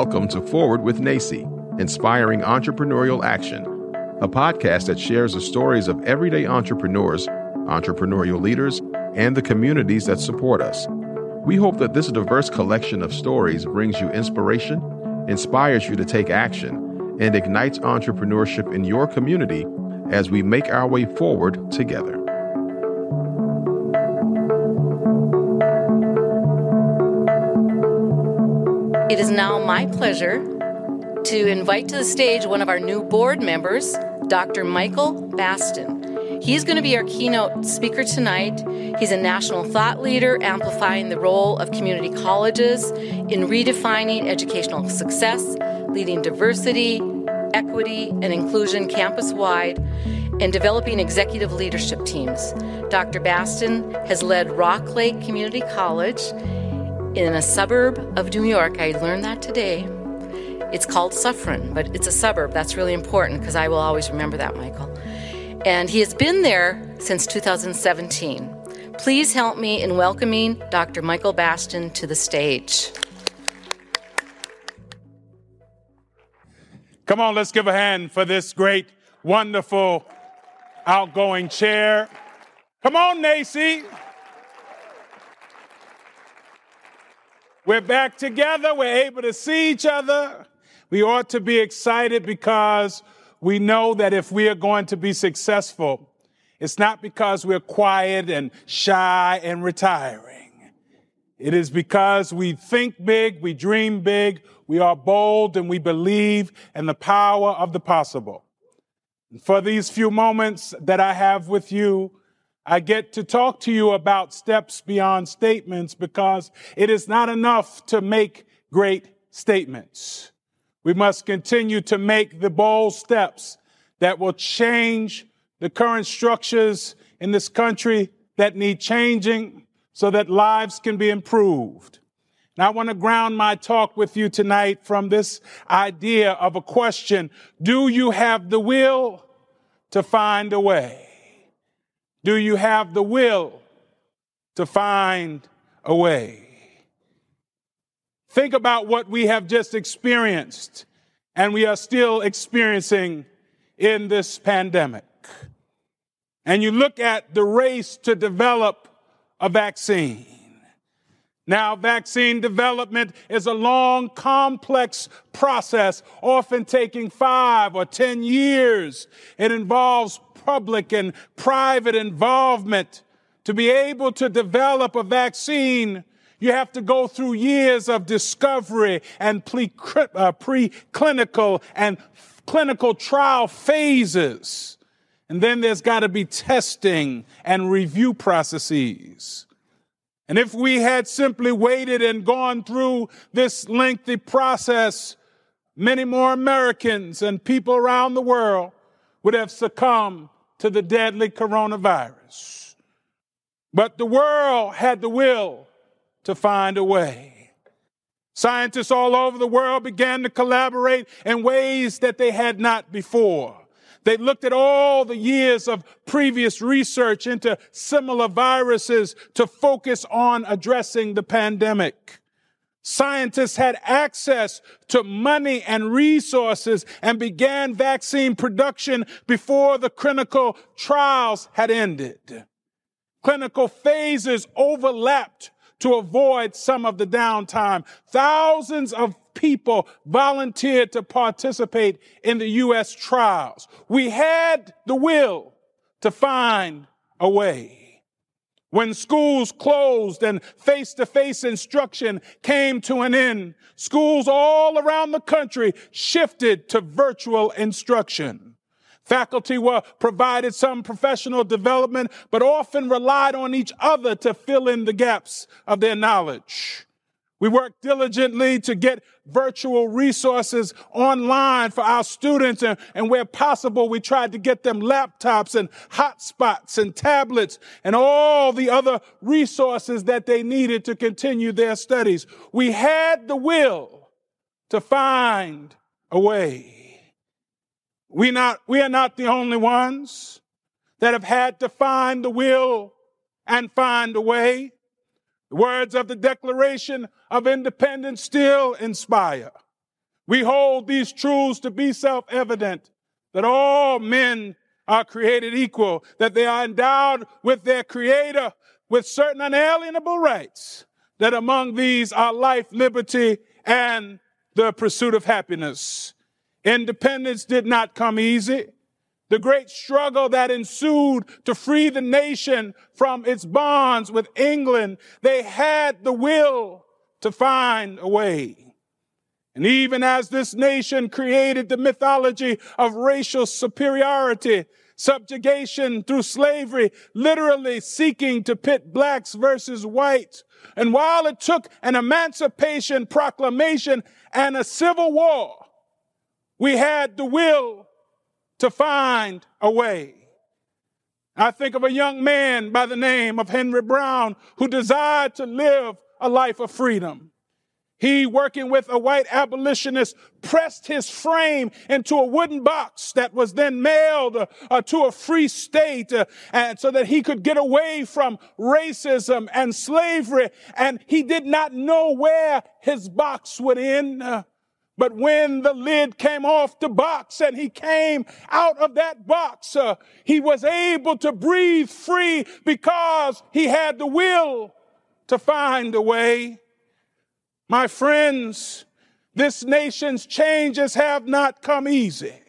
Welcome to Forward with NACCE, Inspiring Entrepreneurial Action, a podcast that shares the stories of everyday entrepreneurs, entrepreneurial leaders, and the communities that support us. We hope that this diverse collection of stories brings you inspiration, inspires you to take action, and ignites entrepreneurship in your community as we make our way forward together. It is now my pleasure to invite to the stage one of our new board members, Dr. Michael Baston. He's going to be our keynote speaker tonight. He's a national thought leader amplifying the role of community colleges in redefining educational success, leading diversity, equity, and inclusion campus wide, and developing executive leadership teams. Dr. Baston has led Rockland Community College in a suburb of New York. I learned that today. It's called Suffern, but it's a suburb. That's really important because I will always remember that, Michael. And he has been there since 2017. Please help me in welcoming Dr. Michael Baston to the stage. Come on, let's give a hand for this great, wonderful, outgoing chair. Come on, NACCE. We're back together. We're able to see each other. We ought to be excited because we know that if we are going to be successful, it's not because we're quiet and shy and retiring. It is because we think big, we dream big, we are bold, and we believe in the power of the possible. For these few moments that I have with you, I get to talk to you about steps beyond statements because it is not enough to make great statements. We must continue to make the bold steps that will change the current structures in this country that need changing so that lives can be improved. And I want to ground my talk with you tonight from this idea of a question. Do you have the will to find a way? Do you have the will to find a way? Think about what we have just experienced and we are still experiencing in this pandemic. And you look at the race to develop a vaccine. Now, vaccine development is a long, complex process, often taking five or 10 years. It involves public and private involvement. To be able to develop a vaccine, you have to go through years of discovery and uh, preclinical and clinical trial phases. And then there's got to be testing and review processes. And if we had simply waited and gone through this lengthy process, many more Americans and people around the world would have succumbed to the deadly coronavirus. But the world had the will to find a way. Scientists all over the world began to collaborate in ways that they had not before. They looked at all the years of previous research into similar viruses to focus on addressing the pandemic. Scientists had access to money and resources and began vaccine production before the clinical trials had ended. Clinical phases overlapped to avoid some of the downtime. Thousands of people volunteered to participate in the U.S. trials. We had the will to find a way. When schools closed and face to face instruction came to an end, schools all around the country shifted to virtual instruction. Faculty were provided some professional development, but often relied on each other to fill in the gaps of their knowledge. We worked diligently to get virtual resources online for our students and, and, where possible, we tried to get them laptops and hotspots and tablets and all the other resources that they needed to continue their studies. We had the will to find a way. We not, we are not the only ones that have had to find the will and find a way. The words of the Declaration of Independence still inspire. We hold these truths to be self-evident that all men are created equal, that they are endowed with their creator with certain unalienable rights, that among these are life, liberty, and the pursuit of happiness. Independence did not come easy. The great struggle that ensued to free the nation from its bonds with England, they had the will to find a way. And even as this nation created the mythology of racial superiority, subjugation through slavery, literally seeking to pit blacks versus whites. And while it took an emancipation proclamation and a civil war, we had the will to find a way. I think of a young man by the name of Henry Brown who desired to live a life of freedom. He, working with a white abolitionist, pressed his frame into a wooden box that was then mailed uh, uh, to a free state, uh, and so that he could get away from racism and slavery. And he did not know where his box would end. But when the lid came off the box and he came out of that box, uh, he was able to breathe free because he had the will to find a way. My friends, this nation's changes have not come easy.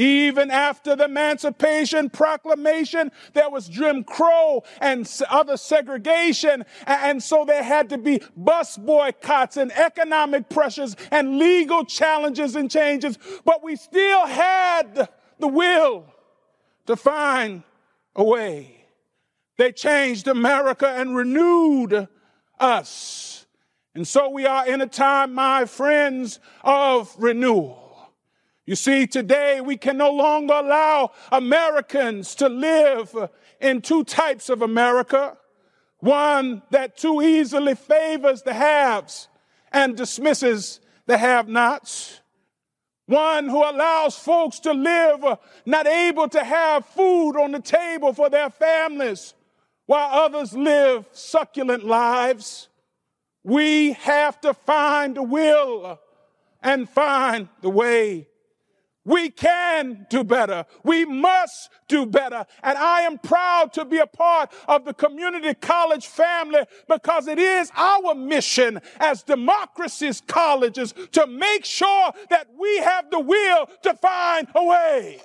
Even after the Emancipation Proclamation, there was Jim Crow and other segregation. And so there had to be bus boycotts and economic pressures and legal challenges and changes. But we still had the will to find a way. They changed America and renewed us. And so we are in a time, my friends, of renewal. You see, today we can no longer allow Americans to live in two types of America. One that too easily favors the haves and dismisses the have nots. One who allows folks to live not able to have food on the table for their families while others live succulent lives. We have to find the will and find the way. We can do better. We must do better. And I am proud to be a part of the community college family because it is our mission as democracy's colleges to make sure that we have the will to find a way.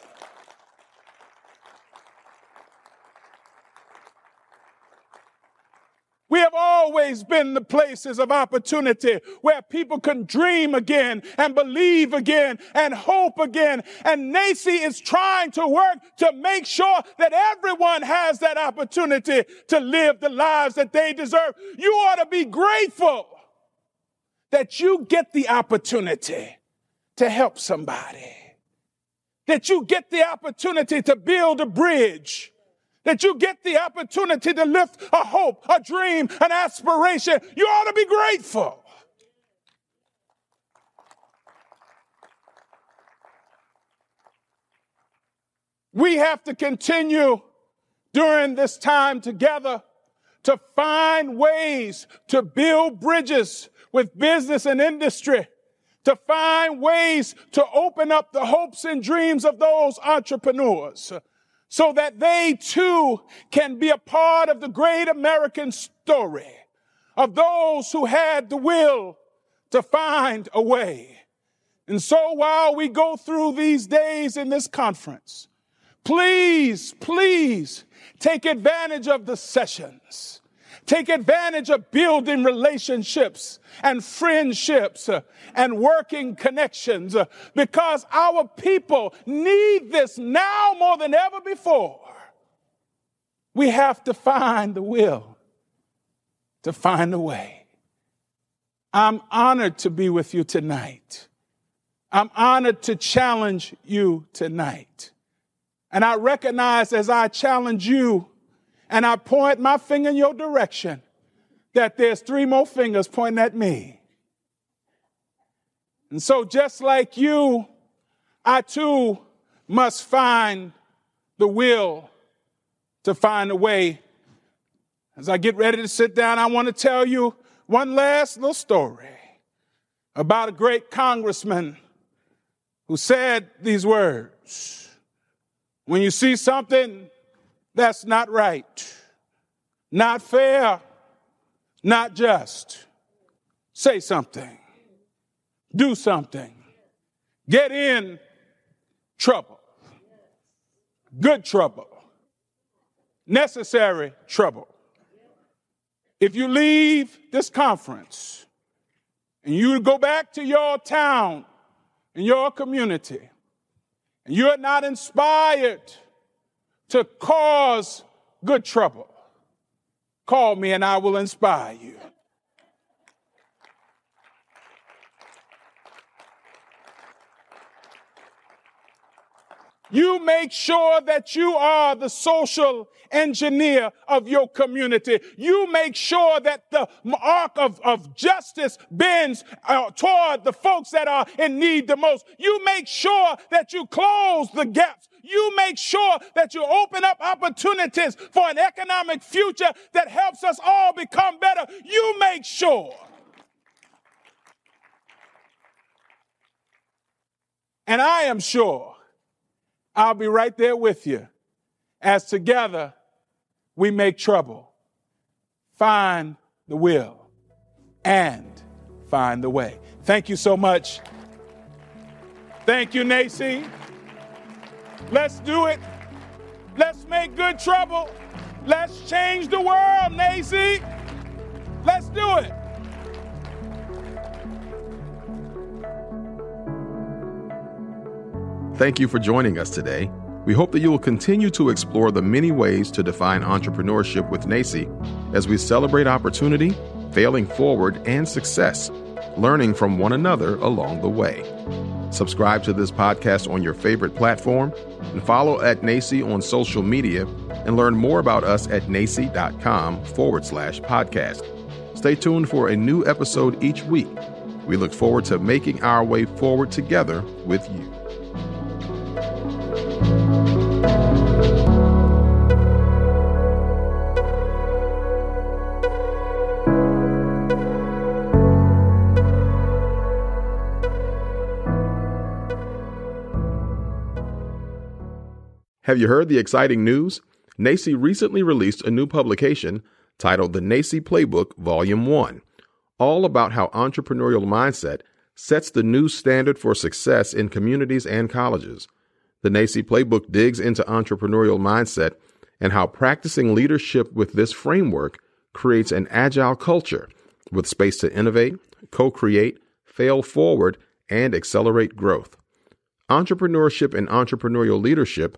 We have always been the places of opportunity where people can dream again and believe again and hope again. And NACCE is trying to work to make sure that everyone has that opportunity to live the lives that they deserve. You ought to be grateful that you get the opportunity to help somebody. That you get the opportunity to build a bridge that you get the opportunity to lift a hope, a dream, an aspiration, you ought to be grateful. We have to continue during this time together to find ways to build bridges with business and industry, to find ways to open up the hopes and dreams of those entrepreneurs so that they too can be a part of the great American story of those who had the will to find a way. And so while we go through these days in this conference, please, please take advantage of the sessions Take advantage of building relationships and friendships uh, and working connections uh, because our people need this now more than ever before. We have to find the will to find a way. I'm honored to be with you tonight. I'm honored to challenge you tonight. And I recognize as I challenge you and I point my finger in your direction, that there's three more fingers pointing at me. And so, just like you, I too must find the will to find a way. As I get ready to sit down, I want to tell you one last little story about a great congressman who said these words. When you see something that's not right, not fair, not just, say something, do something, get in trouble, good trouble, necessary trouble. If you leave this conference and you go back to your town and your community, and you're not inspired to cause good trouble, call me and I will inspire you. You make sure that you are the social engineer of your community. You make sure that the arc of, of justice bends uh, toward the folks that are in need the most. You make sure that you close the gaps. You make sure that you open up opportunities for an economic future that helps us all become better. You make sure. And I am sure I'll be right there with you as together we make trouble. Find the will and find the way. Thank you so much. Thank you, NACCE. Let's do it. Let's make good trouble. Let's change the world, NACCE. Let's do it. Thank you for joining us today. We hope that you will continue to explore the many ways to define entrepreneurship with NACCE as we celebrate opportunity, failing forward, and success, learning from one another along the way. Subscribe to this podcast on your favorite platform and follow at NACCE on social media and learn more about us at nacce.com forward slash podcast. Stay tuned for a new episode each week. We look forward to making our way forward together with you. Have you heard the exciting news? NACCE recently released a new publication titled The NACCE Playbook Volume 1, all about how entrepreneurial mindset sets the new standard for success in communities and colleges. The NACCE Playbook digs into entrepreneurial mindset and how practicing leadership with this framework creates an agile culture with space to innovate, co create, fail forward, and accelerate growth. Entrepreneurship and entrepreneurial leadership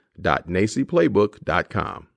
www.nacceplaybook.com.